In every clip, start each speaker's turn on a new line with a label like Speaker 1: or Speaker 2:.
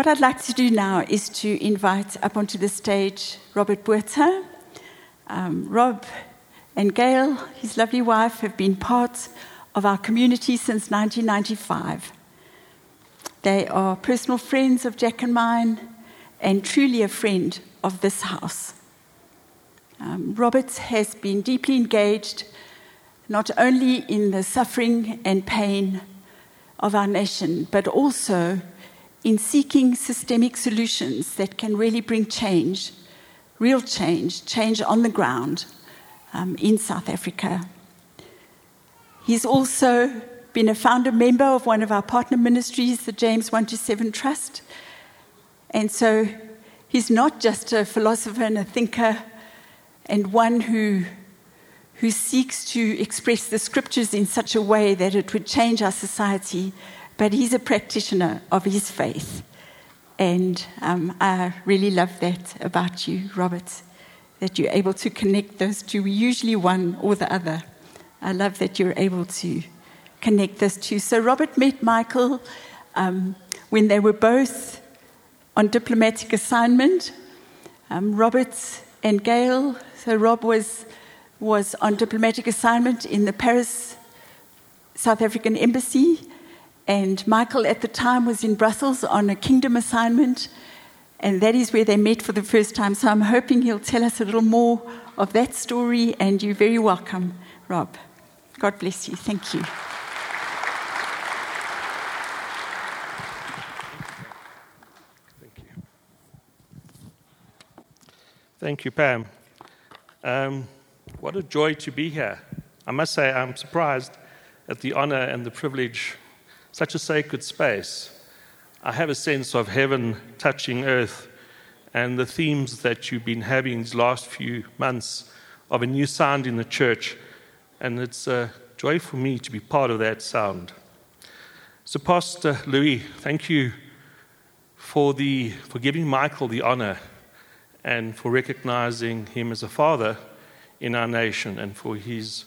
Speaker 1: What I'd like to do now is to invite up onto the stage Robert Buerta. Um, Rob and Gail, his lovely wife, have been part of our community since 1995. They are personal friends of Jack and mine and truly a friend of this house. Um, Robert has been deeply engaged not only in the suffering and pain of our nation, but also in seeking systemic solutions that can really bring change, real change, change on the ground um, in South Africa. He's also been a founder member of one of our partner ministries, the James 127 Trust. And so he's not just a philosopher and a thinker and one who, who seeks to express the scriptures in such a way that it would change our society, but he's a practitioner of his faith. And um, I really love that about you, Robert, that you're able to connect those two. Usually one or the other. I love that you're able to connect those two. So, Robert met Michael um, when they were both on diplomatic assignment. Um, Robert and Gail, so Rob was, was on diplomatic assignment in the Paris South African Embassy and Michael at the time was in Brussels on a kingdom assignment, and that is where they met for the first time. So I'm hoping he'll tell us a little more of that story, and you're very welcome, Rob. God bless you. Thank you.
Speaker 2: Thank you. Thank you, Pam. Um, what a joy to be here. I must say, I'm surprised at the honor and the privilege such a sacred space. I have a sense of heaven touching earth and the themes that you've been having these last few months of a new sound in the church. And it's a joy for me to be part of that sound. So, Pastor Louis, thank you for, the, for giving Michael the honor and for recognizing him as a father in our nation and for his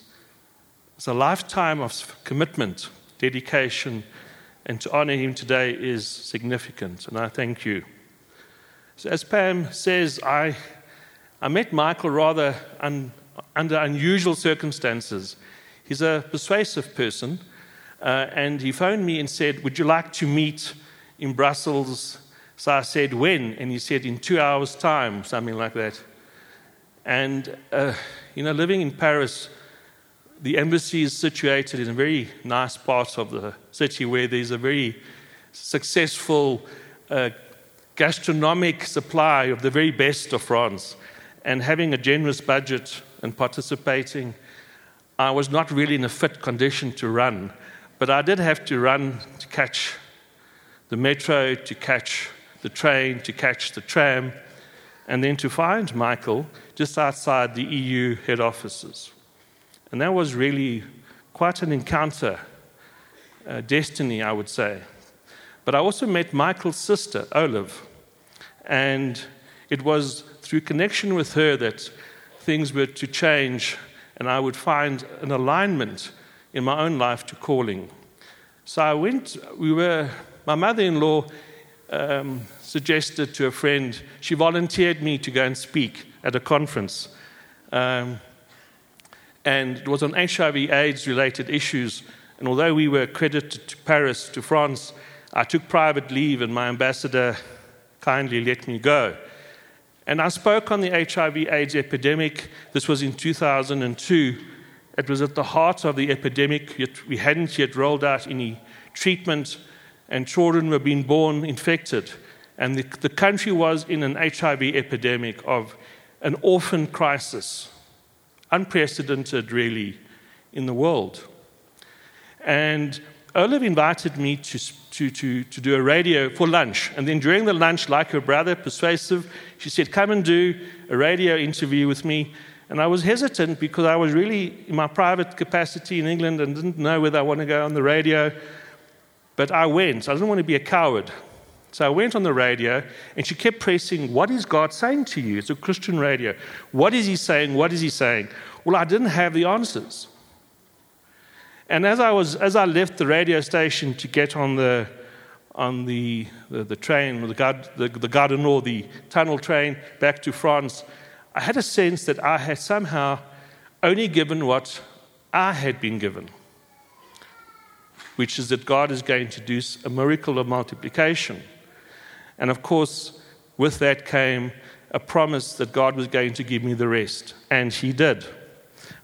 Speaker 2: it's a lifetime of commitment dedication, and to honor him today is significant, and I thank you. So, as Pam says, I, I met Michael rather un, under unusual circumstances. He's a persuasive person, uh, and he phoned me and said, Would you like to meet in Brussels? So I said, When? And he said, In two hours' time, something like that. And, uh, you know, living in Paris, the embassy is situated in a very nice part of the city where there's a very successful uh, gastronomic supply of the very best of France. And having a generous budget and participating, I was not really in a fit condition to run. But I did have to run to catch the metro, to catch the train, to catch the tram, and then to find Michael just outside the EU head offices. And that was really quite an encounter, uh, destiny, I would say. But I also met Michael's sister, Olive, and it was through connection with her that things were to change and I would find an alignment in my own life to calling. So I went, we were, my mother in law um, suggested to a friend, she volunteered me to go and speak at a conference. Um, and it was on HIV AIDS related issues. And although we were accredited to Paris, to France, I took private leave and my ambassador kindly let me go. And I spoke on the HIV AIDS epidemic. This was in 2002. It was at the heart of the epidemic, yet we hadn't yet rolled out any treatment, and children were being born infected. And the, the country was in an HIV epidemic of an orphan crisis unprecedented, really, in the world. And Olive invited me to, to, to, to do a radio for lunch. And then during the lunch, like her brother, persuasive, she said, Come and do a radio interview with me. And I was hesitant because I was really in my private capacity in England and didn't know whether I want to go on the radio. But I went. I didn't want to be a coward. So I went on the radio, and she kept pressing, What is God saying to you? It's a Christian radio. What is He saying? What is He saying? Well, I didn't have the answers. And as I, was, as I left the radio station to get on the, on the, the, the train, the, the, the Gare Nord, the tunnel train back to France, I had a sense that I had somehow only given what I had been given, which is that God is going to do a miracle of multiplication. And of course, with that came a promise that God was going to give me the rest, and He did.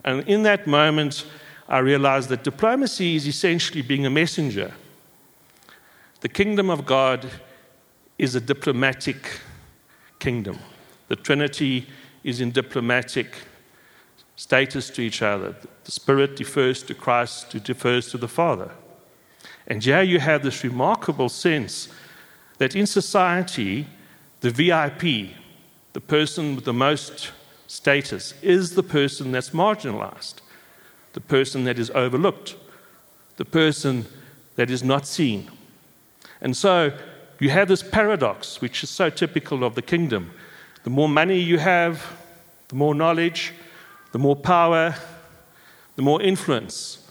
Speaker 2: And in that moment, I realized that diplomacy is essentially being a messenger. The kingdom of God is a diplomatic kingdom. The Trinity is in diplomatic status to each other. The Spirit defers to Christ, who defers to the Father. And here you have this remarkable sense that in society, the VIP, the person with the most status, is the person that's marginalized, the person that is overlooked, the person that is not seen. And so you have this paradox, which is so typical of the kingdom. The more money you have, the more knowledge, the more power, the more influence,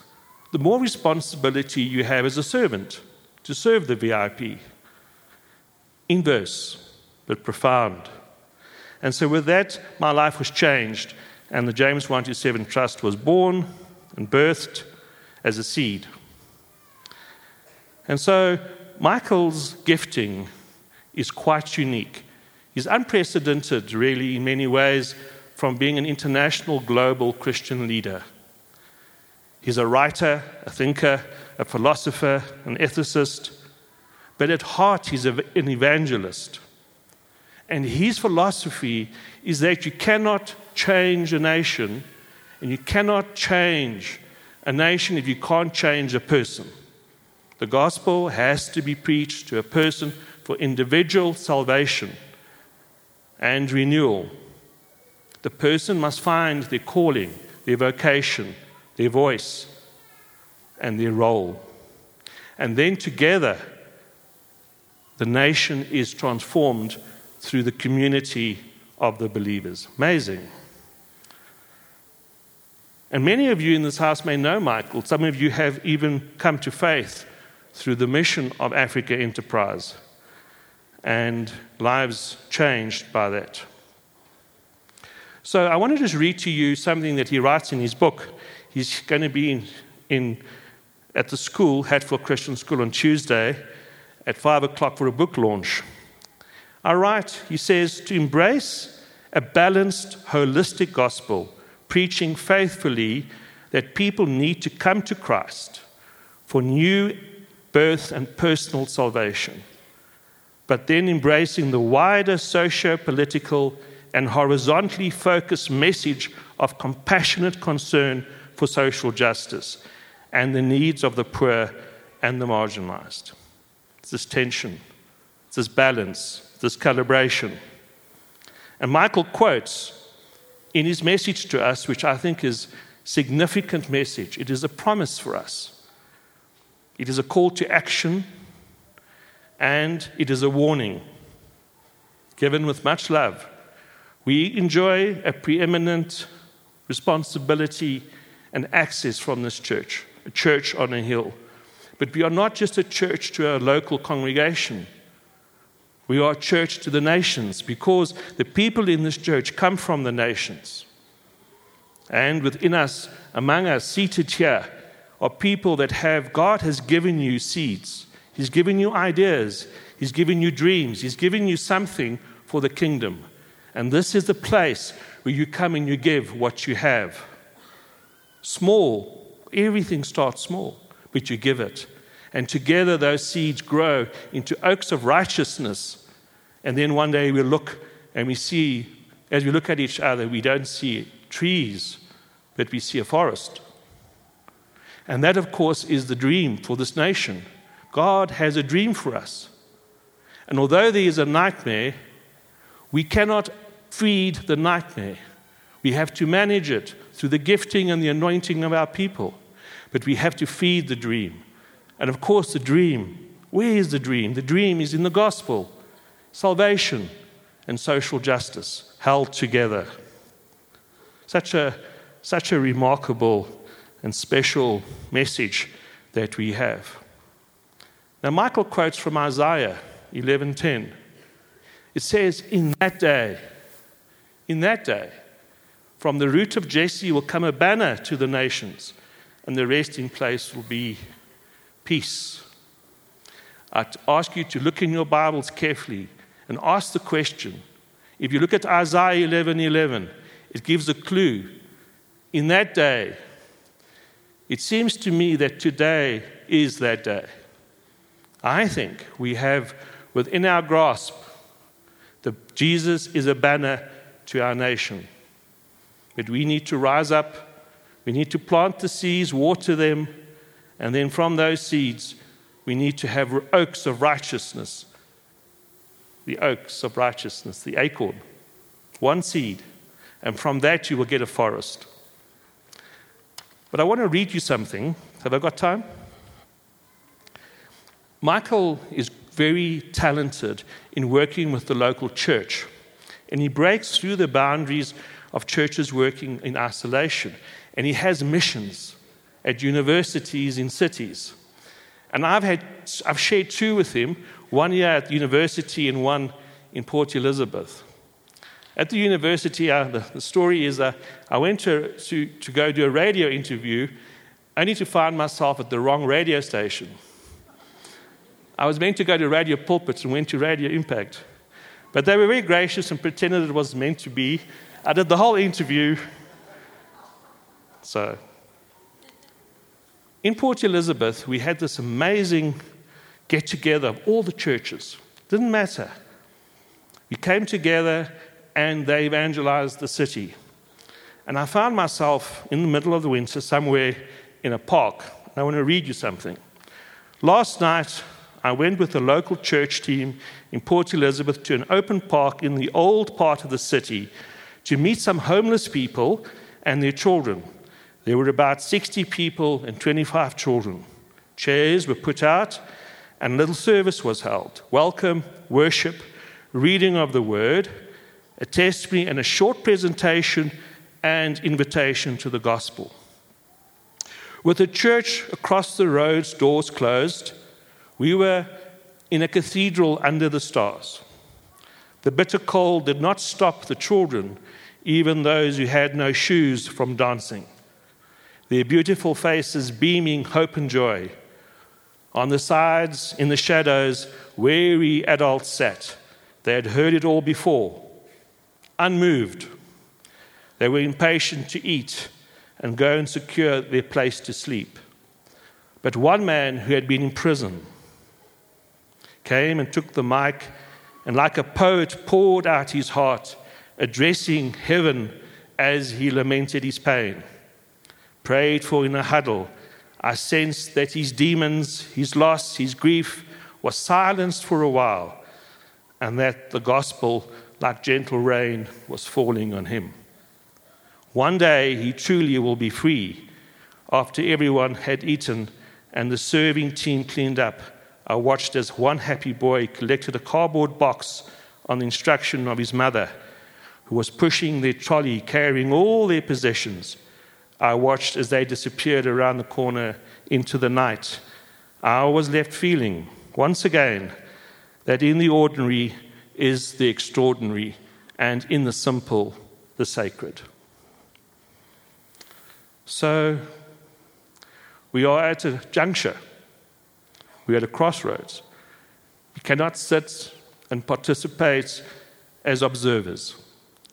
Speaker 2: the more responsibility you have as a servant to serve the VIP. Inverse, but profound. And so, with that, my life was changed, and the James 127 Trust was born and birthed as a seed. And so, Michael's gifting is quite unique. He's unprecedented, really, in many ways, from being an international, global Christian leader. He's a writer, a thinker, a philosopher, an ethicist, but at heart, he's an evangelist. And his philosophy is that you cannot change a nation, and you cannot change a nation if you can't change a person. The gospel has to be preached to a person for individual salvation and renewal. The person must find their calling, their vocation, their voice, and their role. And then together, the nation is transformed through the community of the believers. Amazing. And many of you in this house may know Michael. Some of you have even come to faith through the mission of Africa Enterprise, and lives changed by that. So, I want to just read to you something that he writes in his book. He's going to be in, in at the school, Hatfield Christian School, on Tuesday at 5 o'clock for a book launch. I write, he says, to embrace a balanced, holistic gospel, preaching faithfully that people need to come to Christ for new birth and personal salvation, but then embracing the wider socio political and horizontally focused message of compassionate concern for social justice and the needs of the poor and the marginalized. This tension, this balance, this calibration. And Michael quotes in his message to us, which I think is significant message. It is a promise for us. It is a call to action and it is a warning given with much love. We enjoy a preeminent responsibility and access from this church, a church on a hill. But we are not just a church to a local congregation. We are a church to the nations because the people in this church come from the nations. And within us, among us, seated here, are people that have, God has given you seeds. He's given you ideas. He's given you dreams. He's given you something for the kingdom. And this is the place where you come and you give what you have. Small, everything starts small, but you give it. And together those seeds grow into oaks of righteousness. And then one day we look and we see, as we look at each other, we don't see trees, but we see a forest. And that, of course, is the dream for this nation. God has a dream for us. And although there is a nightmare, we cannot feed the nightmare. We have to manage it through the gifting and the anointing of our people. But we have to feed the dream. And of course, the dream where is the dream? The dream is in the gospel salvation and social justice held together. Such a, such a remarkable and special message that we have. Now, Michael quotes from Isaiah 11:10. It says, "In that day, in that day, from the root of Jesse will come a banner to the nations, and the resting place will be peace." I'd ask you to look in your Bibles carefully and ask the question. If you look at Isaiah 11 11, it gives a clue. In that day, it seems to me that today is that day. I think we have within our grasp that Jesus is a banner to our nation. But we need to rise up, we need to plant the seeds, water them, and then from those seeds, we need to have oaks of righteousness. The oaks of righteousness, the acorn. One seed. And from that, you will get a forest. But I want to read you something. Have I got time? Michael is very talented in working with the local church, and he breaks through the boundaries of churches working in isolation. And he has missions at universities in cities. And I've, had, I've shared two with him one year at university and one in Port Elizabeth. At the university, uh, the, the, story is uh, I went to, to, to go do a radio interview only to find myself at the wrong radio station. I was meant to go to Radio Pulpit and went to Radio Impact. But they were very gracious and pretended it was meant to be. I did the whole interview. So, in Port Elizabeth, we had this amazing get together of all the churches. Didn't matter. We came together and they evangelized the city. And I found myself in the middle of the winter somewhere in a park. And I want to read you something. Last night, I went with the local church team in Port Elizabeth to an open park in the old part of the city to meet some homeless people and their children. There were about 60 people and 25 children. Chairs were put out and a little service was held. Welcome, worship, reading of the word, a testimony, and a short presentation and invitation to the gospel. With the church across the road's doors closed, we were in a cathedral under the stars. The bitter cold did not stop the children, even those who had no shoes, from dancing. Their beautiful faces beaming hope and joy. On the sides, in the shadows, weary adults sat. They had heard it all before, unmoved. They were impatient to eat and go and secure their place to sleep. But one man who had been in prison, came and took the mic and, like a poet, poured out his heart, addressing heaven as he lamented his pain. Prayed for in a huddle, I sensed that his demons, his loss, his grief was silenced for a while, and that the gospel, like gentle rain, was falling on him. One day he truly will be free after everyone had eaten and the serving team cleaned up I watched as one happy boy collected a cardboard box on the instruction of his mother, who was pushing their trolley carrying all their possessions. I watched as they disappeared around the corner into the night. I was left feeling, once again, that in the ordinary is the extraordinary, and in the simple, the sacred. So, we are at a juncture we're at a crossroads. We cannot sit and participate as observers.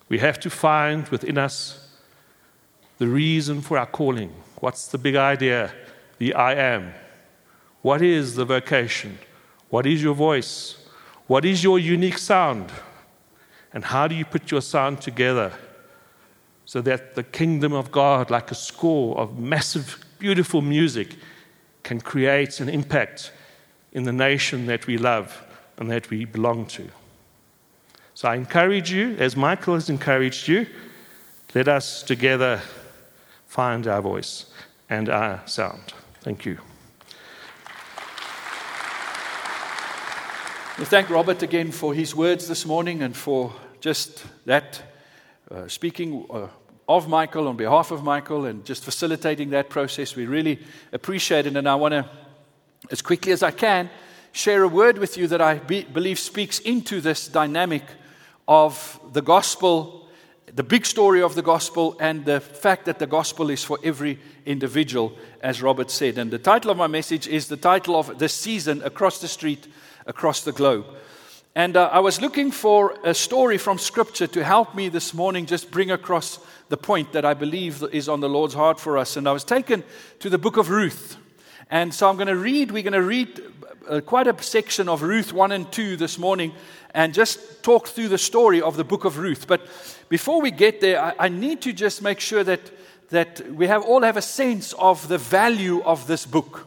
Speaker 2: We have to find within us the reason for our calling. What's the big idea? The I am. What is the vocation? What is your voice? What is your unique sound? And how do you put your sound together so that the kingdom of God, like a score of massive, beautiful music, can create an impact in the nation that we love and that we belong to. So I encourage you, as Michael has encouraged you, let us together find our voice and our sound. Thank you.
Speaker 3: We thank Robert again for his words this morning and for just that uh, speaking uh, of Michael on behalf of Michael and just facilitating that process. We really appreciate it, and I want to as quickly as I can, share a word with you that I be, believe speaks into this dynamic of the gospel, the big story of the gospel, and the fact that the gospel is for every individual, as Robert said. And the title of my message is the title of this season across the street, across the globe. And uh, I was looking for a story from Scripture to help me this morning just bring across the point that I believe is on the Lord's heart for us. And I was taken to the book of Ruth. And so I'm going to read, we're going to read uh, quite a section of Ruth 1 and 2 this morning and just talk through the story of the book of Ruth. But before we get there, I, I need to just make sure that, that we have, all have a sense of the value of this book,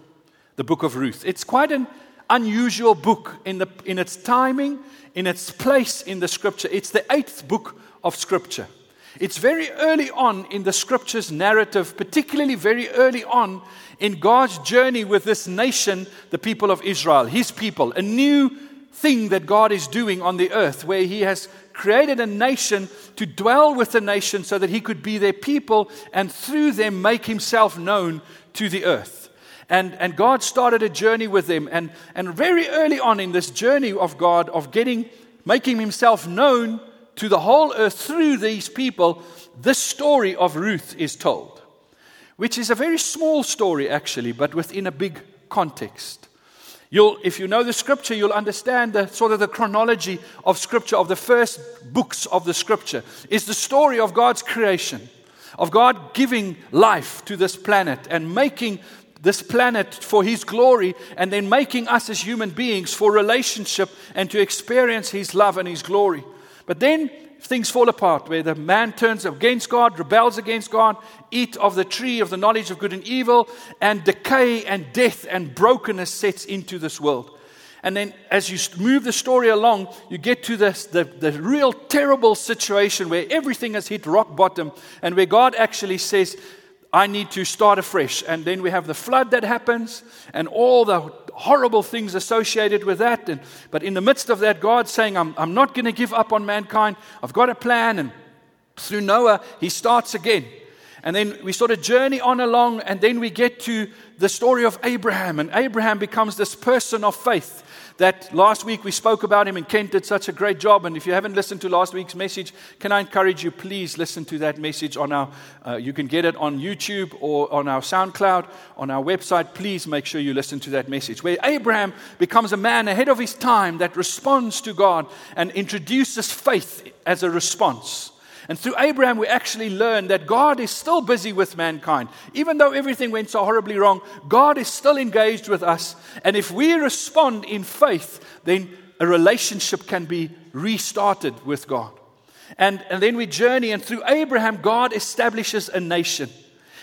Speaker 3: the book of Ruth. It's quite an unusual book in, the, in its timing, in its place in the scripture. It's the eighth book of scripture. It's very early on in the scripture's narrative, particularly very early on in God's journey with this nation, the people of Israel, his people, a new thing that God is doing on the earth, where he has created a nation to dwell with the nation so that he could be their people and through them make himself known to the earth. And, and God started a journey with them. And, and very early on in this journey of God, of getting, making himself known to the whole earth through these people, this story of Ruth is told, which is a very small story, actually, but within a big context. You'll, if you know the scripture, you'll understand the sort of the chronology of scripture, of the first books of the scripture, is the story of God's creation, of God giving life to this planet and making this planet for His glory, and then making us as human beings for relationship and to experience His love and His glory. But then things fall apart where the man turns against God, rebels against God, eat of the tree of the knowledge of good and evil, and decay and death and brokenness sets into this world. And then, as you move the story along, you get to this, the, the real terrible situation where everything has hit rock bottom, and where God actually says, I need to start afresh. And then we have the flood that happens and all the horrible things associated with that. And, but in the midst of that, God saying, I'm, I'm not going to give up on mankind. I've got a plan. And through Noah, he starts again. And then we sort of journey on along, and then we get to the story of Abraham. And Abraham becomes this person of faith that last week we spoke about him, and Kent did such a great job. And if you haven't listened to last week's message, can I encourage you, please listen to that message on our, uh, you can get it on YouTube or on our SoundCloud, on our website. Please make sure you listen to that message, where Abraham becomes a man ahead of his time that responds to God and introduces faith as a response. And through Abraham, we actually learn that God is still busy with mankind. Even though everything went so horribly wrong, God is still engaged with us. And if we respond in faith, then a relationship can be restarted with God. And, and then we journey, and through Abraham, God establishes a nation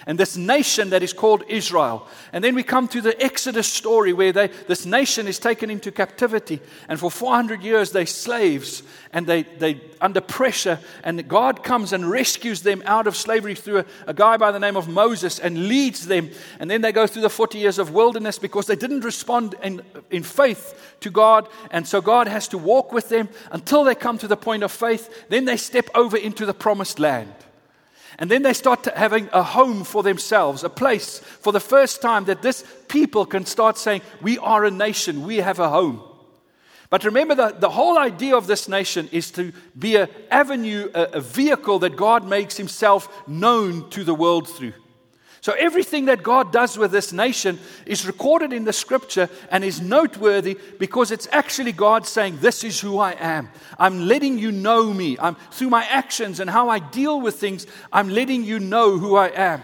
Speaker 3: and this nation that is called Israel. And then we come to the Exodus story where they, this nation is taken into captivity. And for 400 years, they're slaves and they, they under pressure. And God comes and rescues them out of slavery through a, a guy by the name of Moses and leads them. And then they go through the 40 years of wilderness because they didn't respond in, in faith to God. And so God has to walk with them until they come to the point of faith. Then they step over into the promised land. And then they start having a home for themselves, a place for the first time that this people can start saying, We are a nation, we have a home. But remember that the whole idea of this nation is to be an avenue, a, a vehicle that God makes himself known to the world through. So everything that God does with this nation is recorded in the scripture and is noteworthy because it's actually God saying, This is who I am. I'm letting you know me. I'm, through my actions and how I deal with things, I'm letting you know who I am.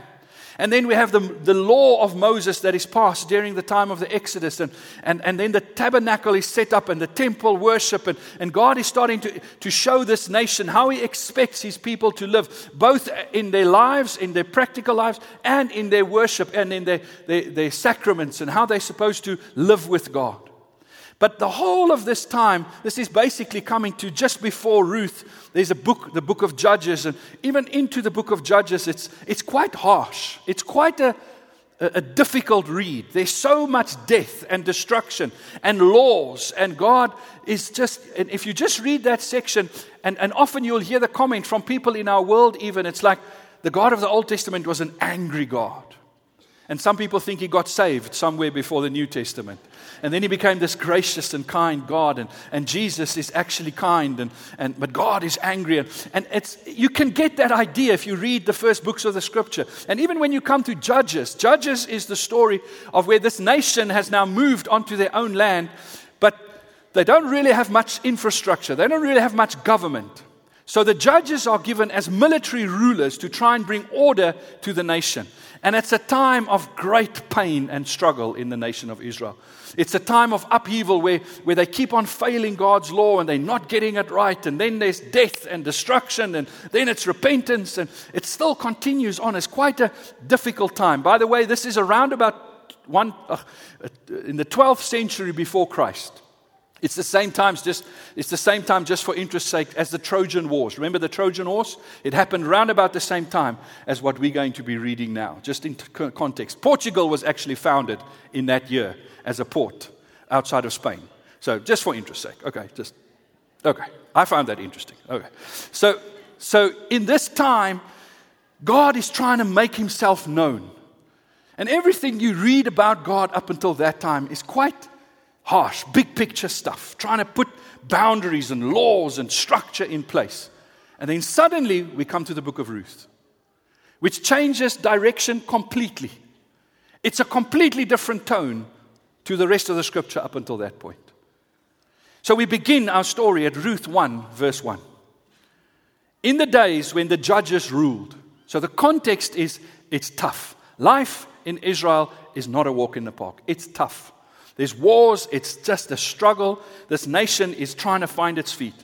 Speaker 3: And then we have the, the law of Moses that is passed during the time of the Exodus. And, and, and then the tabernacle is set up and the temple worship. And, and God is starting to, to show this nation how He expects His people to live, both in their lives, in their practical lives, and in their worship and in their, their, their sacraments and how they're supposed to live with God. But the whole of this time, this is basically coming to just before Ruth. There's a book, the book of Judges, and even into the book of Judges, it's, it's quite harsh. It's quite a, a, a difficult read. There's so much death and destruction and laws, and God is just, and if you just read that section, and, and often you'll hear the comment from people in our world, even, it's like the God of the Old Testament was an angry God. And some people think he got saved somewhere before the New Testament. And then he became this gracious and kind God. And, and Jesus is actually kind, and, and, but God is angry. And, and it's, you can get that idea if you read the first books of the scripture. And even when you come to Judges, Judges is the story of where this nation has now moved onto their own land, but they don't really have much infrastructure, they don't really have much government. So the judges are given as military rulers to try and bring order to the nation. And it's a time of great pain and struggle in the nation of Israel. It's a time of upheaval where, where they keep on failing God's law and they're not getting it right. And then there's death and destruction, and then it's repentance, and it still continues on. It's quite a difficult time. By the way, this is around about one, uh, in the 12th century before Christ. It's the same time, just, it's the same time, just for interest's sake, as the Trojan Wars. Remember the Trojan Wars? It happened round about the same time as what we're going to be reading now, just in context. Portugal was actually founded in that year as a port outside of Spain. So, just for interest's sake. Okay, just, okay. I found that interesting. Okay. So, so in this time, God is trying to make himself known. And everything you read about God up until that time is quite harsh, big picture stuff, trying to put boundaries and laws and structure in place. And then suddenly we come to the book of Ruth, which changes direction completely. It's a completely different tone to the rest of the scripture up until that point. So we begin our story at Ruth 1, verse 1. In the days when the judges ruled, so the context is it's tough. Life in Israel is not a walk in the park, it's tough. There's wars, it's just a struggle. This nation is trying to find its feet.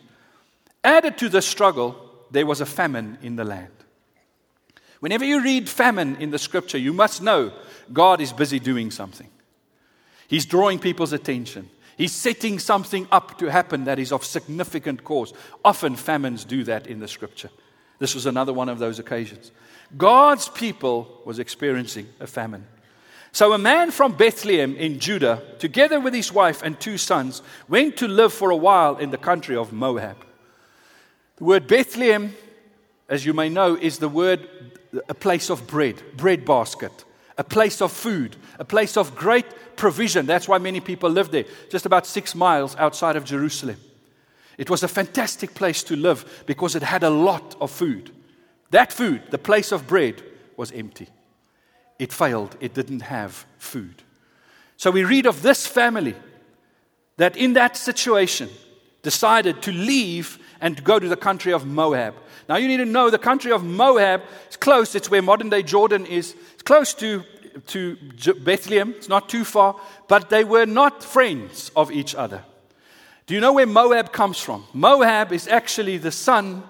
Speaker 3: Added to the struggle, there was a famine in the land. Whenever you read famine in the scripture, you must know God is busy doing something. He's drawing people's attention. He's setting something up to happen that is of significant cause. Often famines do that in the scripture. This was another one of those occasions. God's people was experiencing a famine. So a man from Bethlehem in Judah, together with his wife and two sons, went to live for a while in the country of Moab. The word Bethlehem, as you may know, is the word a place of bread, bread basket, a place of food, a place of great provision. That's why many people live there, just about six miles outside of Jerusalem. It was a fantastic place to live because it had a lot of food. That food, the place of bread, was empty it failed. It didn't have food. So we read of this family that in that situation decided to leave and go to the country of Moab. Now you need to know the country of Moab is close. It's where modern day Jordan is. It's close to, to Bethlehem. It's not too far. But they were not friends of each other. Do you know where Moab comes from? Moab is actually the son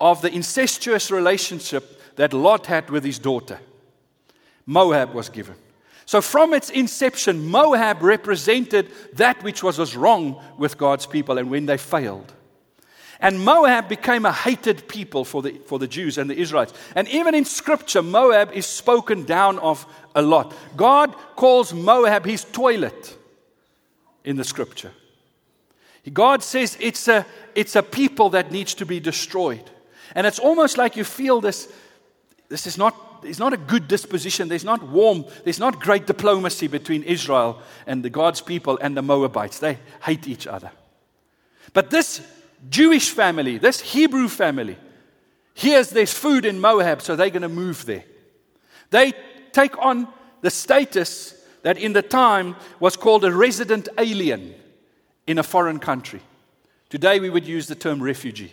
Speaker 3: of the incestuous relationship that Lot had with his daughter. Moab was given. So, from its inception, Moab represented that which was, wrong with God's people and when they failed. And Moab became a hated people for the, for the Jews and the Israelites. And even in Scripture, Moab is spoken down of a lot. God calls Moab his toilet in the Scripture. God says it's a, it's a people that needs to be destroyed. And it's almost like you feel this this is not there's not a good disposition. There's not warm, there's not great diplomacy between Israel and the God's people and the Moabites. They hate each other. But this Jewish family, this Hebrew family, hears there's food in Moab, so they're going to move there. They take on the status that in the time was called a resident alien in a foreign country. Today we would use the term refugee.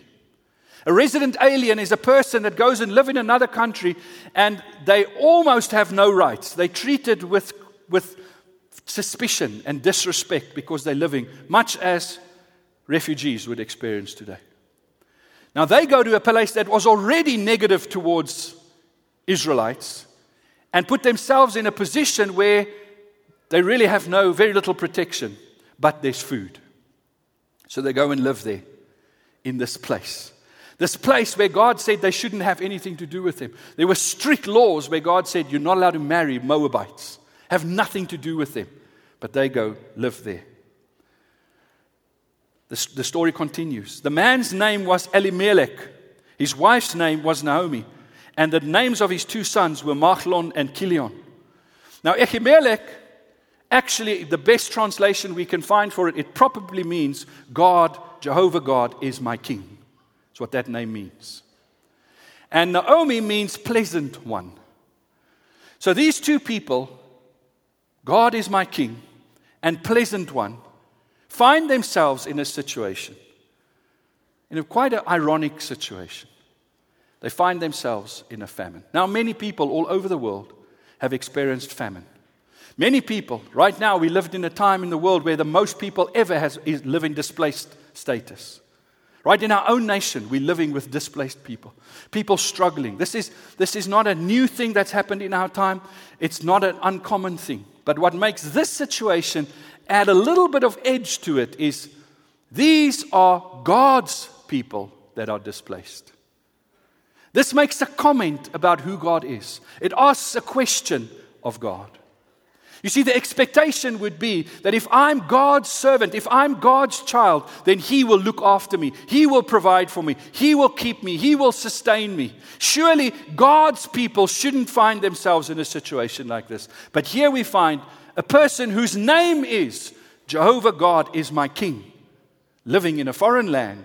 Speaker 3: A resident alien is a person that goes and lives in another country and they almost have no rights. They're treated with, with suspicion and disrespect because they're living, much as refugees would experience today. Now, they go to a place that was already negative towards Israelites and put themselves in a position where they really have no, very little protection, but there's food. So they go and live there in this place. This place where God said they shouldn't have anything to do with him. There were strict laws where God said you're not allowed to marry Moabites, have nothing to do with them. But they go live there. The, the story continues. The man's name was Elimelech, his wife's name was Naomi, and the names of his two sons were Mahlon and Chilion. Now, Echimelech, actually, the best translation we can find for it, it probably means God, Jehovah God, is my king. What that name means. And Naomi means pleasant one. So these two people, God is my king and pleasant one, find themselves in a situation, in a quite an ironic situation. They find themselves in a famine. Now, many people all over the world have experienced famine. Many people, right now, we lived in a time in the world where the most people ever has, is, live in displaced status. Right in our own nation, we're living with displaced people, people struggling. This is, this is not a new thing that's happened in our time, it's not an uncommon thing. But what makes this situation add a little bit of edge to it is these are God's people that are displaced. This makes a comment about who God is, it asks a question of God. You see, the expectation would be that if I'm God's servant, if I'm God's child, then He will look after me. He will provide for me. He will keep me. He will sustain me. Surely God's people shouldn't find themselves in a situation like this. But here we find a person whose name is Jehovah God is my king, living in a foreign land,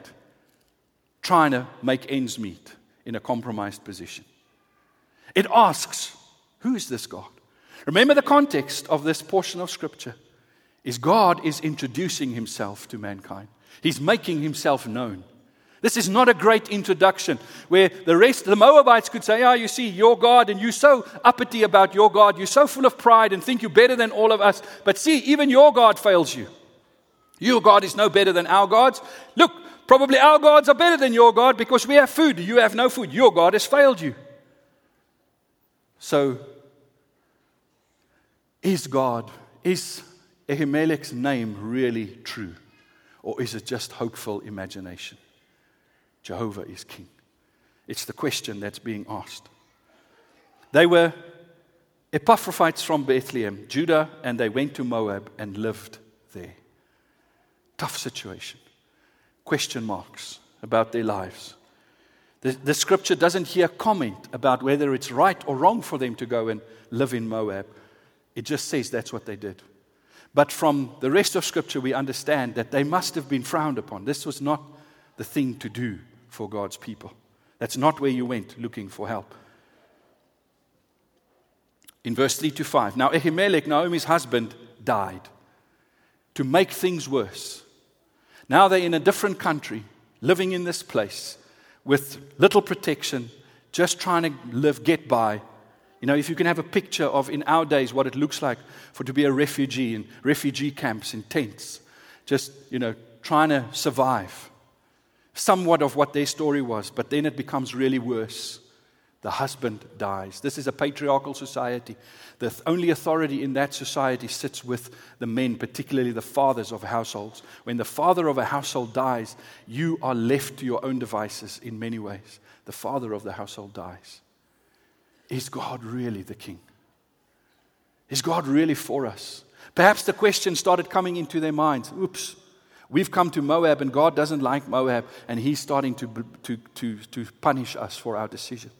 Speaker 3: trying to make ends meet in a compromised position. It asks, Who is this God? Remember the context of this portion of Scripture is God is introducing himself to mankind. He's making himself known. This is not a great introduction where the rest, the Moabites could say, Ah, oh, you see, your God, and you're so uppity about your God, you're so full of pride and think you're better than all of us. But see, even your God fails you. Your God is no better than our gods. Look, probably our gods are better than your God because we have food. You have no food. Your God has failed you. So is God, is Ahimelech's name really true? Or is it just hopeful imagination? Jehovah is king. It's the question that's being asked. They were Ephrathites from Bethlehem, Judah, and they went to Moab and lived there. Tough situation. Question marks about their lives. The, the scripture doesn't hear comment about whether it's right or wrong for them to go and live in Moab. It just says that's what they did. But from the rest of Scripture, we understand that they must have been frowned upon. This was not the thing to do for God's people. That's not where you went looking for help. In verse 3 to 5, now Ahimelech, Naomi's husband, died to make things worse. Now they're in a different country, living in this place with little protection, just trying to live, get by. You know, if you can have a picture of in our days what it looks like for to be a refugee in refugee camps in tents, just, you know, trying to survive. Somewhat of what their story was, but then it becomes really worse. The husband dies. This is a patriarchal society. The only authority in that society sits with the men, particularly the fathers of households. When the father of a household dies, you are left to your own devices in many ways. The father of the household dies. Is God really the king? Is God really for us? Perhaps the question started coming into their minds oops, we've come to Moab and God doesn't like Moab and he's starting to, to, to, to punish us for our decision.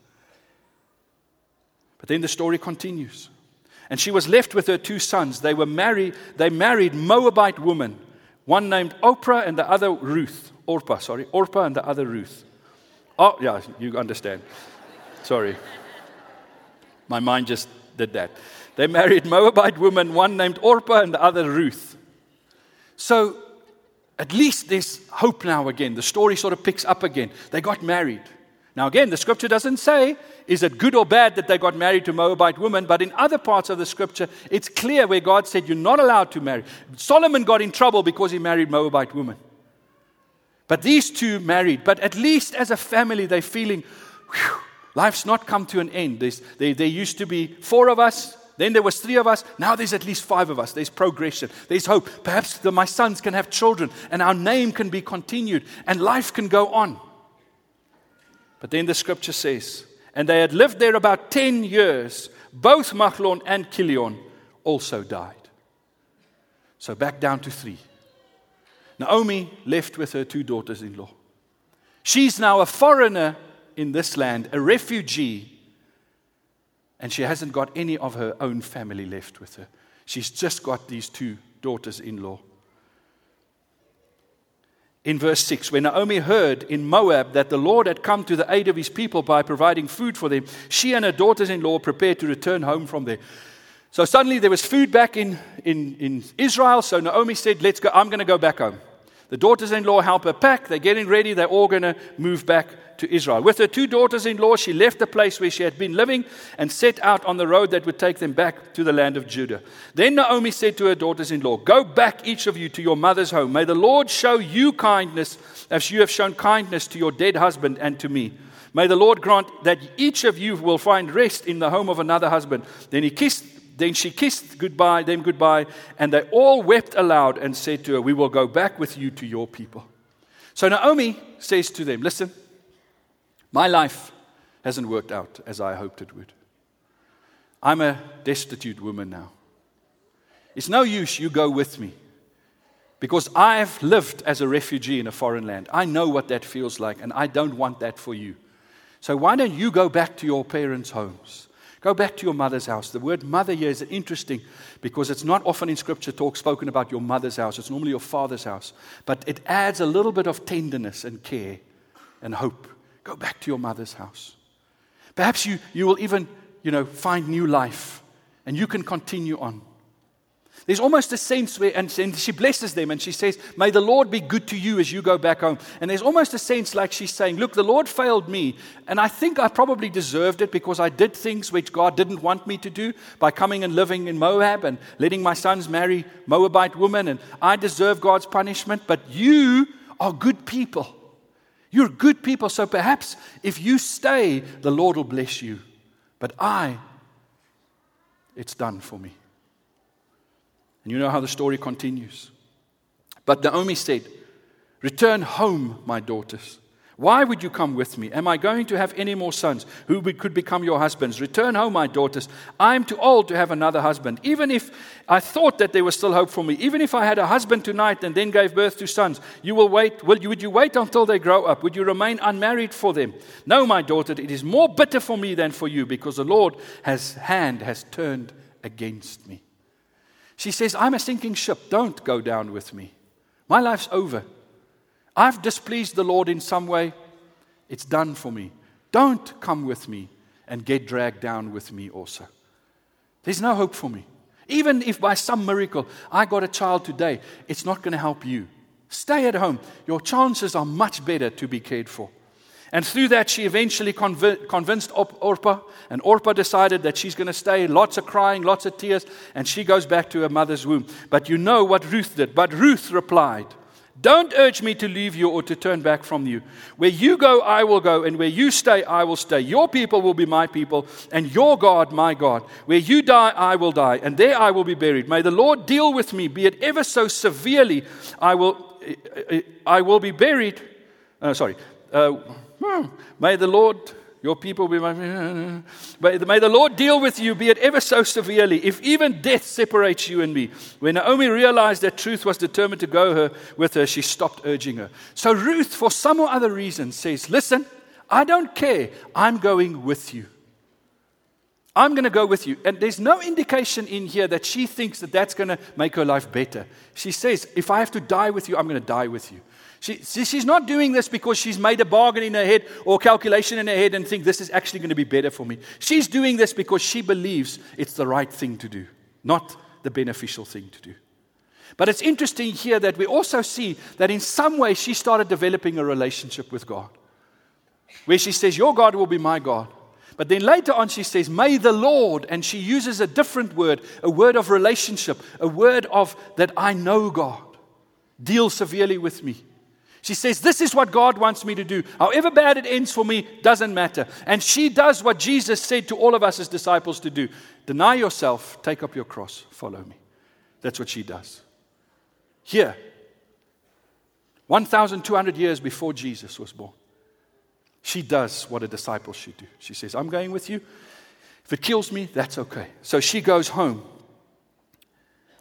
Speaker 3: But then the story continues. And she was left with her two sons. They were married, they married Moabite women, one named Oprah and the other Ruth. Orpah, sorry, Orpah and the other Ruth. Oh, yeah, you understand. Sorry. My mind just did that. They married Moabite women, one named Orpah and the other Ruth. So at least there's hope now again. The story sort of picks up again. They got married. Now, again, the scripture doesn't say, is it good or bad that they got married to Moabite women? But in other parts of the scripture, it's clear where God said, you're not allowed to marry. Solomon got in trouble because he married Moabite women. But these two married. But at least as a family, they're feeling, whew, Life's not come to an end. There, there used to be four of us, then there was three of us. Now there's at least five of us. There's progression. There's hope. Perhaps the, my sons can have children and our name can be continued and life can go on. But then the scripture says, and they had lived there about 10 years. Both Mahlon and Chilion also died. So back down to three. Naomi left with her two daughters in law. She's now a foreigner in this land, a refugee, And she hasn't got any of her own family left with her. She's just got these two daughters in law. In verse 6, when Naomi heard in Moab that the Lord had come to the aid of his people by providing food for them, she and her daughters in law prepared to return home from there. So suddenly there was food back in, in, in Israel. So Naomi said, Let's go. I'm going to go back home. The daughters in law help her pack. They're getting ready. They're all going to move back to Israel. With her two daughters in law, she left the place where she had been living and set out on the road that would take them back to the land of Judah. Then Naomi said to her daughters in law, Go back, each of you, to your mother's home. May the Lord show you kindness as you have shown kindness to your dead husband and to me. May the Lord grant that each of you will find rest in the home of another husband. Then he kissed then she kissed goodbye, them goodbye, and they all wept aloud and said to her, We will go back with you to your people. So Naomi says to them, Listen, my life hasn't worked out as I hoped it would. I'm a destitute woman now. It's no use you go with me because I've lived as a refugee in a foreign land. I know what that feels like, and I don't want that for you. So why don't you go back to your parents' homes? Go back to your mother's house. The word mother here is interesting because it's not often in scripture talk spoken about your mother's house. It's normally your father's house. But it adds a little bit of tenderness and care and hope. Go back to your mother's house. Perhaps you, you will even, you know, find new life and you can continue on. There's almost a sense where, and, and, she blesses them and she says, May the Lord be good to you as you go back home. And there's almost a sense like she's saying, Look, the Lord failed me. And I think I probably deserved it because I did things which God didn't want me to do by coming and living in Moab and letting my sons marry Moabite women. And I deserve God's punishment. But you are good people. You're good people. So perhaps if you stay, the Lord will bless you. But I, it's done for me. And you know how the story continues. But Naomi said, Return home, my daughters. Why would you come with me? Am I going to have any more sons who could become your husbands? Return home, my daughters. I am too old to have another husband. Even if I thought that there was still hope for me, even if I had a husband tonight and then gave birth to sons, you will wait. Will you, would you wait until they grow up? Would you remain unmarried for them? No, my daughter, it is more bitter for me than for you because the Lord has hand has turned against me. She says, I'm a sinking ship. Don't go down with me. My life's over. I've displeased the Lord in some way. It's done for me. Don't come with me and get dragged down with me also. There's no hope for me. Even if by some miracle I got a child today, it's not going to help you. Stay at home. Your chances are much better to be cared for. And through that, she eventually conv- convinced Orpah, and Orpah decided that she's going to stay. Lots of crying, lots of tears, and she goes back to her mother's womb. But you know what Ruth did. But Ruth replied, Don't urge me to leave you or to turn back from you. Where you go, I will go, and where you stay, I will stay. Your people will be my people, and your God, my God. Where you die, I will die, and there I will be buried. May the Lord deal with me, be it ever so severely. I will, I will be buried. Uh, sorry. Uh, Hmm. May the Lord, your people be my. May, the Lord deal with you, be it ever so severely, if even death separates you and me. When Naomi realized that Ruth was determined to go her, with her, she stopped urging her. So Ruth, for some or other reason, says, Listen, I don't care. I'm going with you. I'm going to go with you. And there's no indication in here that she thinks that that's going to make her life better. She says, If I have to die with you, I'm going to die with you. She, she's not doing this because she's made a bargain in her head or calculation in her head and think this is actually going to be better for me. She's doing this because she believes it's the right thing to do, not the beneficial thing to do. But it's interesting here that we also see that in some way she started developing a relationship with God. Where she says, Your God will be my God. But then later on she says, May the Lord, and she uses a different word, a word of relationship, a word of that I know God, deal severely with me. She says, This is what God wants me to do. However bad it ends for me, doesn't matter. And she does what Jesus said to all of us as disciples to do deny yourself, take up your cross, follow me. That's what she does. Here, 1,200 years before Jesus was born, she does what a disciple should do. She says, I'm going with you. If it kills me, that's okay. So she goes home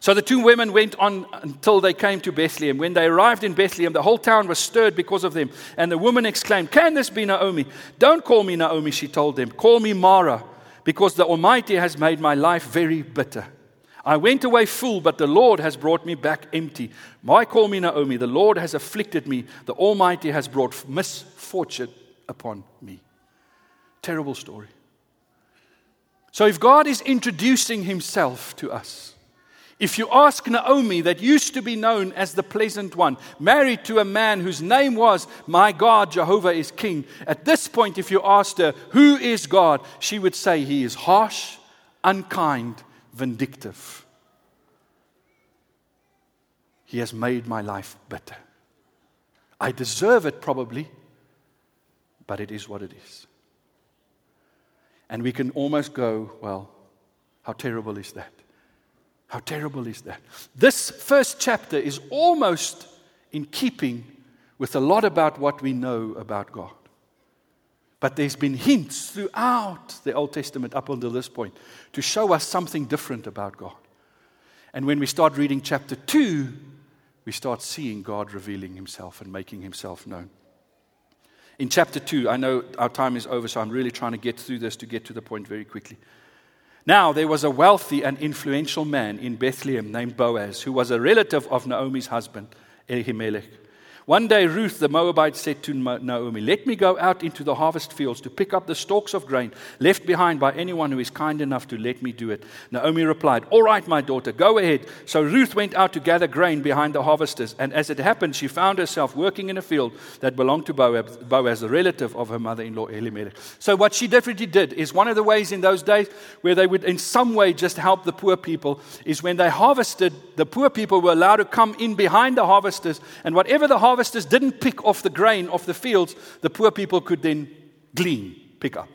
Speaker 3: so the two women went on until they came to Bethlehem. When they arrived in Bethlehem, the whole town was stirred because of them. And the woman exclaimed, Can this be Naomi? Don't call me Naomi, she told them. Call me Mara, because the Almighty has made my life very bitter. I went away full, but the Lord has brought me back empty. Why call me Naomi? The Lord has afflicted me. The Almighty has brought misfortune upon me. Terrible story. So, if God is introducing Himself to us, if you ask Naomi, that used to be known as the pleasant one, married to a man whose name was, My God, Jehovah is King, at this point, if you asked her, Who is God? she would say, He is harsh, unkind, vindictive. He has made my life bitter. I deserve it probably, but it is what it is. And we can almost go, Well, how terrible is that? How terrible is that? This first chapter is almost in keeping with a lot about what we know about God. But there's been hints throughout the Old Testament up until this point to show us something different about God. And when we start reading chapter 2, we start seeing God revealing himself and making himself known. In chapter 2, I know our time is over, so I'm really trying to get through this to get to the point very quickly. Now, there was a wealthy and influential man in Bethlehem named Boaz, who was a relative of Naomi's husband, Elimelech. One day, Ruth the Moabite said to Naomi, Let me go out into the harvest fields to pick up the stalks of grain left behind by anyone who is kind enough to let me do it. Naomi replied, All right, my daughter, go ahead. So Ruth went out to gather grain behind the harvesters, and as it happened, she found herself working in a field that belonged to Boaz, Boaz the relative of her mother in law, Elimelech. So, what she definitely did is one of the ways in those days where they would, in some way, just help the poor people is when they harvested, the poor people were allowed to come in behind the harvesters, and whatever the harvesters harvesters didn't pick off the grain off the fields, the poor people could then glean, pick up.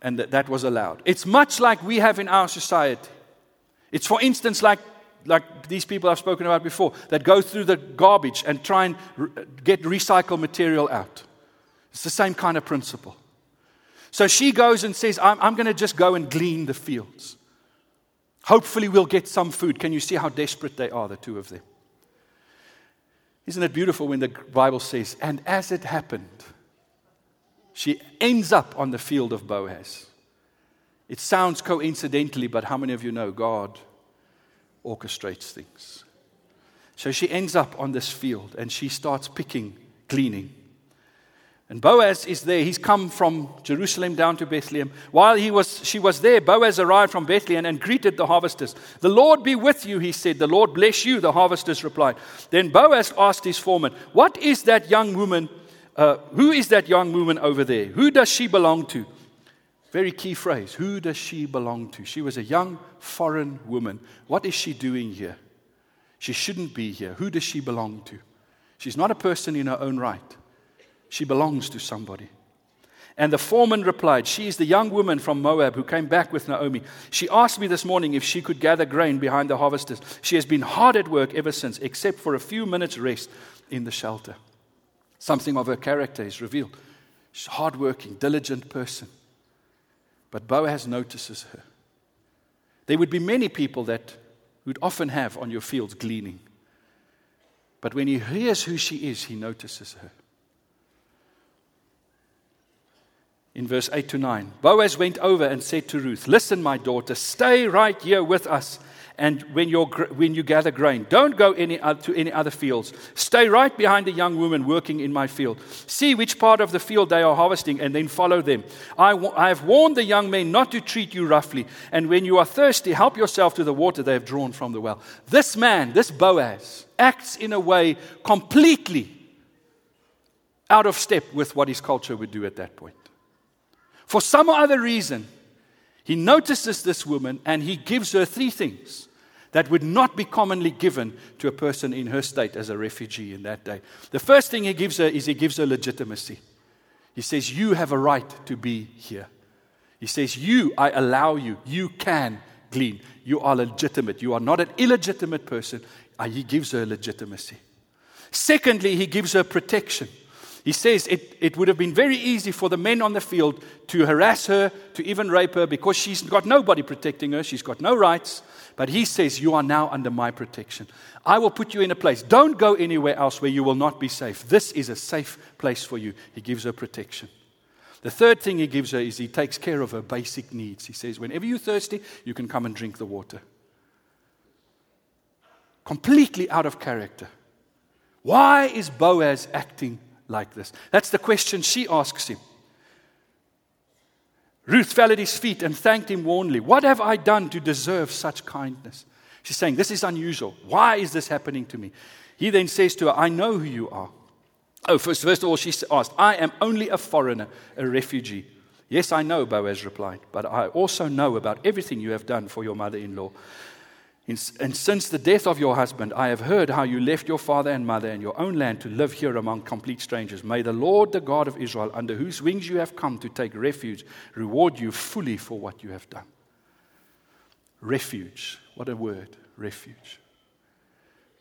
Speaker 3: And that, that was allowed. It's much like we have in our society. It's, for instance, like, like these people I've spoken about before that go through the garbage and try and re- get recycled material out. It's the same kind of principle. So she goes and says, I'm, I'm going to just go and glean the fields. Hopefully, we'll get some food. Can you see how desperate they are, the two of them? Isn't it beautiful when the Bible says, and as it happened, she ends up on the field of Boaz? It sounds coincidentally, but how many of you know God orchestrates things? So she ends up on this field and she starts picking, gleaning. And Boaz is there. He's come from Jerusalem down to Bethlehem. While he was, she was there, Boaz arrived from Bethlehem and greeted the harvesters. The Lord be with you, he said. The Lord bless you, the harvesters replied. Then Boaz asked his foreman, What is that young woman? Uh, who is that young woman over there? Who does she belong to? Very key phrase. Who does she belong to? She was a young foreign woman. What is she doing here? She shouldn't be here. Who does she belong to? She's not a person in her own right. She belongs to somebody. And the foreman replied, She is the young woman from Moab who came back with Naomi. She asked me this morning if she could gather grain behind the harvesters. She has been hard at work ever since, except for a few minutes' rest in the shelter. Something of her character is revealed. She's a hardworking, diligent person. But Boaz notices her. There would be many people that would often have on your fields gleaning. But when he hears who she is, he notices her. In verse 8 to 9. Boaz went over and said to Ruth, Listen, my daughter, stay right here with us. And when, you're, when you gather grain, don't go any, to any other fields. Stay right behind the young woman working in my field. See which part of the field they are harvesting and then follow them. I, I have warned the young men not to treat you roughly. And when you are thirsty, help yourself to the water they have drawn from the well. This man, this Boaz, acts in a way completely out of step with what his culture would do at that point. For some other reason, he notices this woman and he gives her three things that would not be commonly given to a person in her state as a refugee in that day. The first thing he gives her is he gives her legitimacy. He says, You have a right to be here. He says, You, I allow you, you can glean. You are legitimate. You are not an illegitimate person. Uh, he gives her legitimacy. Secondly, he gives her protection. He says it, it would have been very easy for the men on the field to harass her, to even rape her, because she's got nobody protecting her. She's got no rights. But he says, You are now under my protection. I will put you in a place. Don't go anywhere else where you will not be safe. This is a safe place for you. He gives her protection. The third thing he gives her is he takes care of her basic needs. He says, Whenever you're thirsty, you can come and drink the water. Completely out of character. Why is Boaz acting like this? That's the question she asks him. Ruth fell at his feet and thanked him warmly. What have I done to deserve such kindness? She's saying, This is unusual. Why is this happening to me? He then says to her, I know who you are. Oh, first, first of all, she asked, I am only a foreigner, a refugee. Yes, I know, Boaz replied, but I also know about everything you have done for your mother in law. And since the death of your husband, I have heard how you left your father and mother and your own land to live here among complete strangers. May the Lord, the God of Israel, under whose wings you have come to take refuge, reward you fully for what you have done. Refuge. What a word, refuge.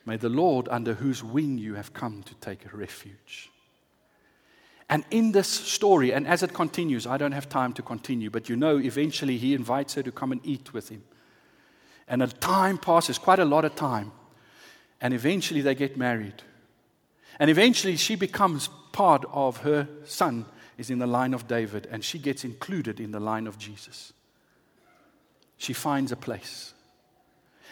Speaker 3: May the Lord, under whose wing you have come to take refuge. And in this story, and as it continues, I don't have time to continue, but you know, eventually he invites her to come and eat with him. And a time passes, quite a lot of time. And eventually they get married. And eventually she becomes part of her son is in the line of David, and she gets included in the line of Jesus. She finds a place.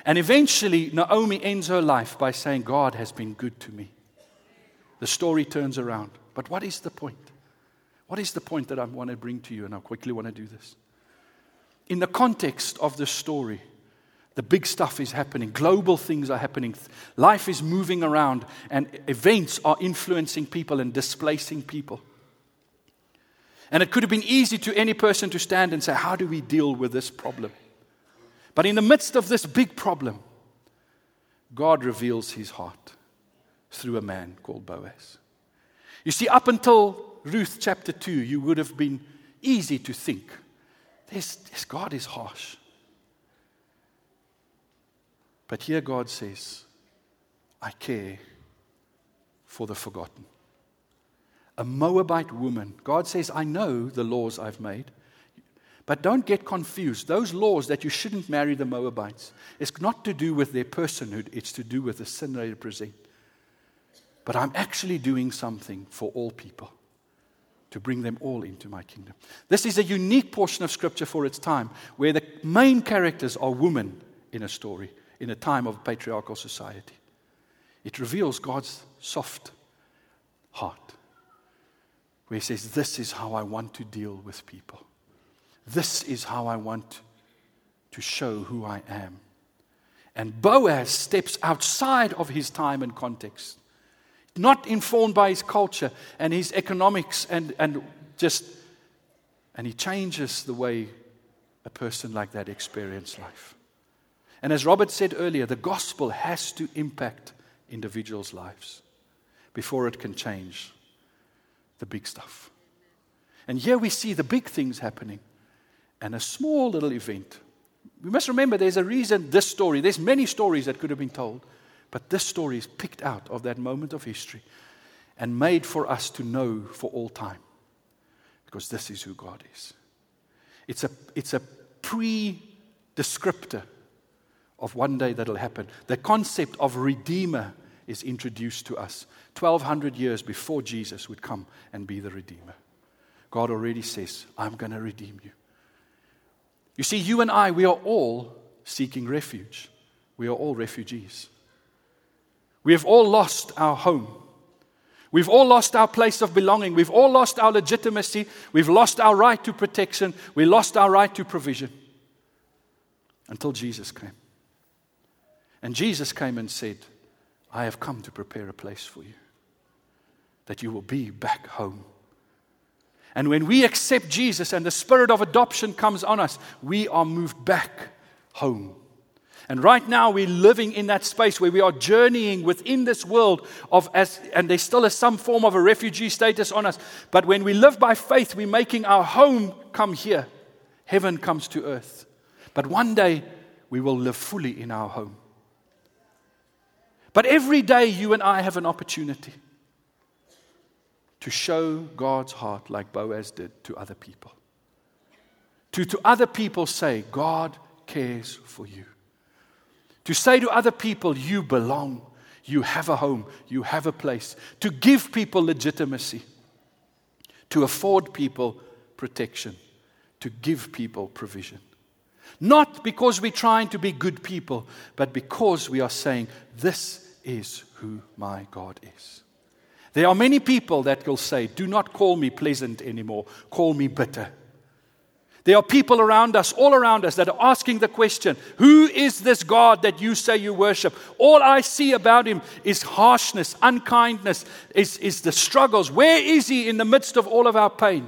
Speaker 3: And eventually, Naomi ends her life by saying, God has been good to me. The story turns around. But what is the point? What is the point that I want to bring to you? And I quickly want to do this. In the context of the story, the big stuff is happening. Global things are happening. Life is moving around, and events are influencing people and displacing people. And it could have been easy to any person to stand and say, How do we deal with this problem? But in the midst of this big problem, God reveals his heart through a man called Boaz. You see, up until Ruth chapter 2, you would have been easy to think this, this God is harsh. But here God says, I care for the forgotten. A Moabite woman. God says, I know the laws I've made. But don't get confused. Those laws that you shouldn't marry the Moabites, it's not to do with their personhood, it's to do with the sin they represent. But I'm actually doing something for all people to bring them all into my kingdom. This is a unique portion of Scripture for its time where the main characters are women in a story in a time of patriarchal society. It reveals God's soft heart, where He says, This is how I want to deal with people. This is how I want to show who I am. And Boaz steps outside of his time and context, not informed by his culture and his economics and, and just, and he changes the way a person like that experiences life. And as Robert said earlier, the gospel has to impact individuals' lives before it can change the big stuff. And here we see the big things happening and a small little event. We must remember there's a reason this story, there's many stories that could have been told, but this story is picked out of that moment of history and made for us to know for all time because this is who God is. It's a, it's a pre descriptor of one day that'll happen. The concept of redeemer is introduced to us 1200 years before Jesus would come and be the redeemer. God already says, I'm going to redeem you. You see, you and I, we are all seeking refuge. We are all refugees. We have all lost our home. We've all lost our place of belonging. We've all lost our legitimacy. We've lost our right to protection. We lost our right to provision until Jesus came. And Jesus came and said, I have come to prepare a place for you, that you will be back home. And when we accept Jesus and the spirit of adoption comes on us, we are moved back home. And right now we're living in that space where we are journeying within this world of as and there still is some form of a refugee status on us. But when we live by faith, we're making our home come here. Heaven comes to earth. But one day we will live fully in our home. But every day, you and I have an opportunity to show God's heart like Boaz did to other people. To, to other people say, God cares for you. To say to other people, you belong, you have a home, you have a place. To give people legitimacy. To afford people protection, to give people provision. Not because we're trying to be good people, but because we are saying, This is who my God is. There are many people that will say, Do not call me pleasant anymore, call me bitter. There are people around us, all around us, that are asking the question Who is this God that you say you worship? All I see about him is harshness, unkindness, is, is the struggles. Where is he in the midst of all of our pain?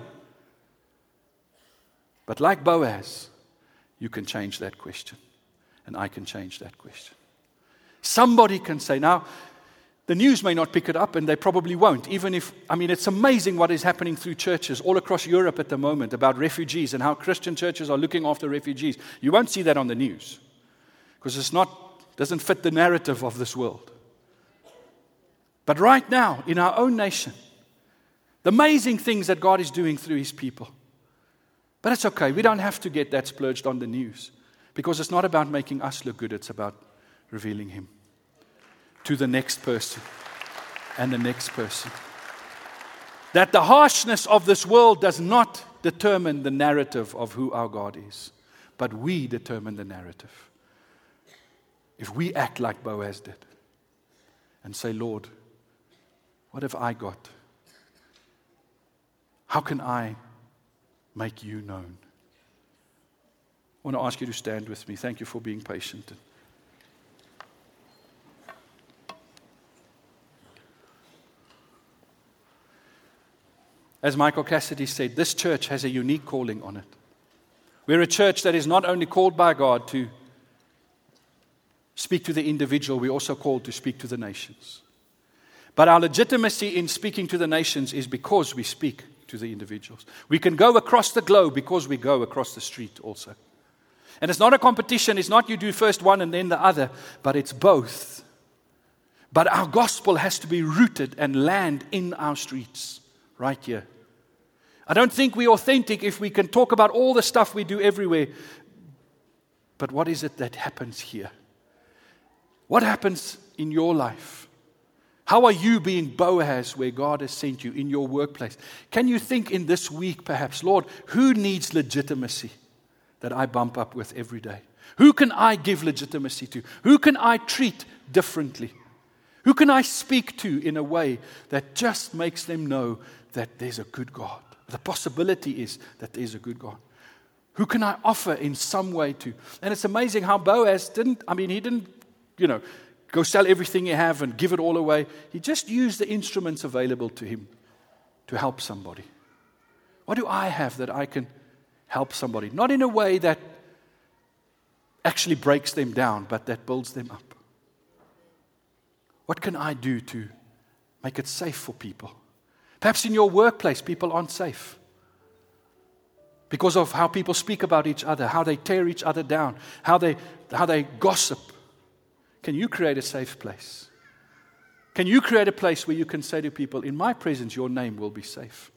Speaker 3: But like Boaz, you can change that question, and I can change that question. Somebody can say, Now, the news may not pick it up, and they probably won't. Even if, I mean, it's amazing what is happening through churches all across Europe at the moment about refugees and how Christian churches are looking after refugees. You won't see that on the news because it's not, doesn't fit the narrative of this world. But right now, in our own nation, the amazing things that God is doing through his people. But it's okay. We don't have to get that splurged on the news because it's not about making us look good, it's about revealing him to the next person and the next person. That the harshness of this world does not determine the narrative of who our God is, but we determine the narrative. If we act like Boaz did and say, Lord, what have I got? How can I make you known? I want to ask you to stand with me. Thank you for being patient. As Michael Cassidy said, this church has a unique calling on it. We're a church that is not only called by God to speak to the individual, we're also called to speak to the nations. But our legitimacy in speaking to the nations is because we speak to the individuals. We can go across the globe because we go across the street also. And it's not a competition, it's not you do first one and then the other, but it's both. But our gospel has to be rooted and land in our streets right here. I don't think we're authentic if we can talk about all the stuff we do everywhere. But what is it that happens here? What happens in your life? How are you being Boaz where God has sent you in your workplace? Can you think in this week, perhaps, Lord, who needs legitimacy that I bump up with every day? Who can I give legitimacy to? Who can I treat differently? Who can I speak to in a way that just makes them know that there's a good God? The possibility is that there's a good God. Who can I offer in some way to? And it's amazing how Boaz didn't, I mean, he didn't, you know, go sell everything you have and give it all away. He just used the instruments available to him to help somebody. What do I have that I can help somebody? Not in a way that actually breaks them down, but that builds them up. What can I do to make it safe for people? Perhaps in your workplace, people aren't safe because of how people speak about each other, how they tear each other down, how they, how they gossip. Can you create a safe place? Can you create a place where you can say to people, In my presence, your name will be safe?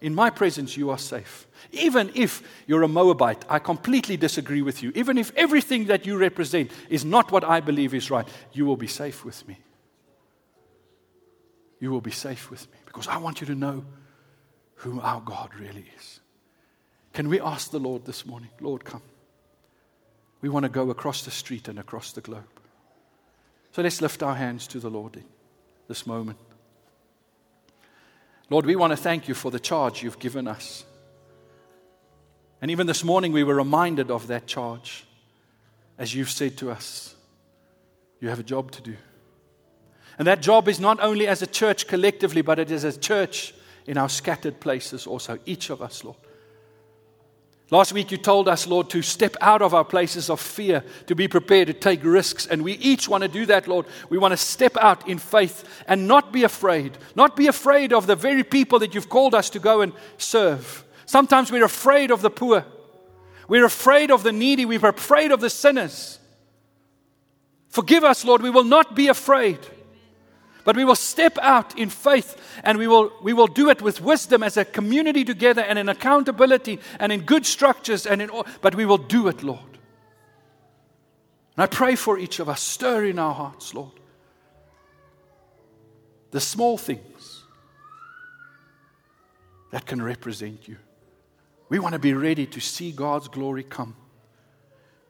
Speaker 3: In my presence, you are safe. Even if you're a Moabite, I completely disagree with you. Even if everything that you represent is not what I believe is right, you will be safe with me. You will be safe with me because I want you to know who our God really is. Can we ask the Lord this morning, Lord, come? We want to go across the street and across the globe. So let's lift our hands to the Lord in this moment. Lord, we want to thank you for the charge you've given us. And even this morning, we were reminded of that charge as you've said to us, you have a job to do. And that job is not only as a church collectively, but it is as a church in our scattered places also, each of us, Lord. Last week you told us, Lord, to step out of our places of fear, to be prepared to take risks. And we each want to do that, Lord. We want to step out in faith and not be afraid. Not be afraid of the very people that you've called us to go and serve. Sometimes we're afraid of the poor. We're afraid of the needy. We're afraid of the sinners. Forgive us, Lord. We will not be afraid. But we will step out in faith and we will, we will do it with wisdom as a community together and in accountability and in good structures and in all, but we will do it, Lord. And I pray for each of us, stir in our hearts, Lord. The small things that can represent you We want to be ready to see God's glory come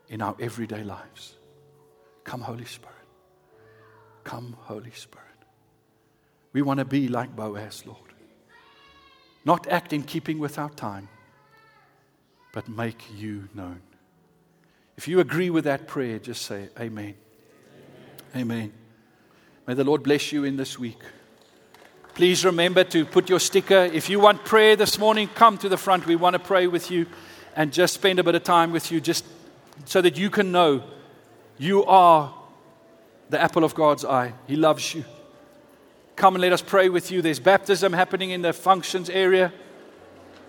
Speaker 3: in our everyday lives. Come, Holy Spirit. Come, Holy Spirit. We want to be like Boaz, Lord. Not act in keeping with our time, but make you known. If you agree with that prayer, just say, Amen. Amen. Amen. May the Lord bless you in this week. Please remember to put your sticker. If you want prayer this morning, come to the front. We want to pray with you and just spend a bit of time with you, just so that you can know you are the apple of God's eye. He loves you. Come and let us pray with you. There's baptism happening in the functions area.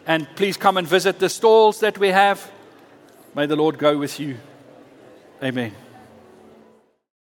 Speaker 3: And please come and visit the stalls that we have. May the Lord go with you. Amen.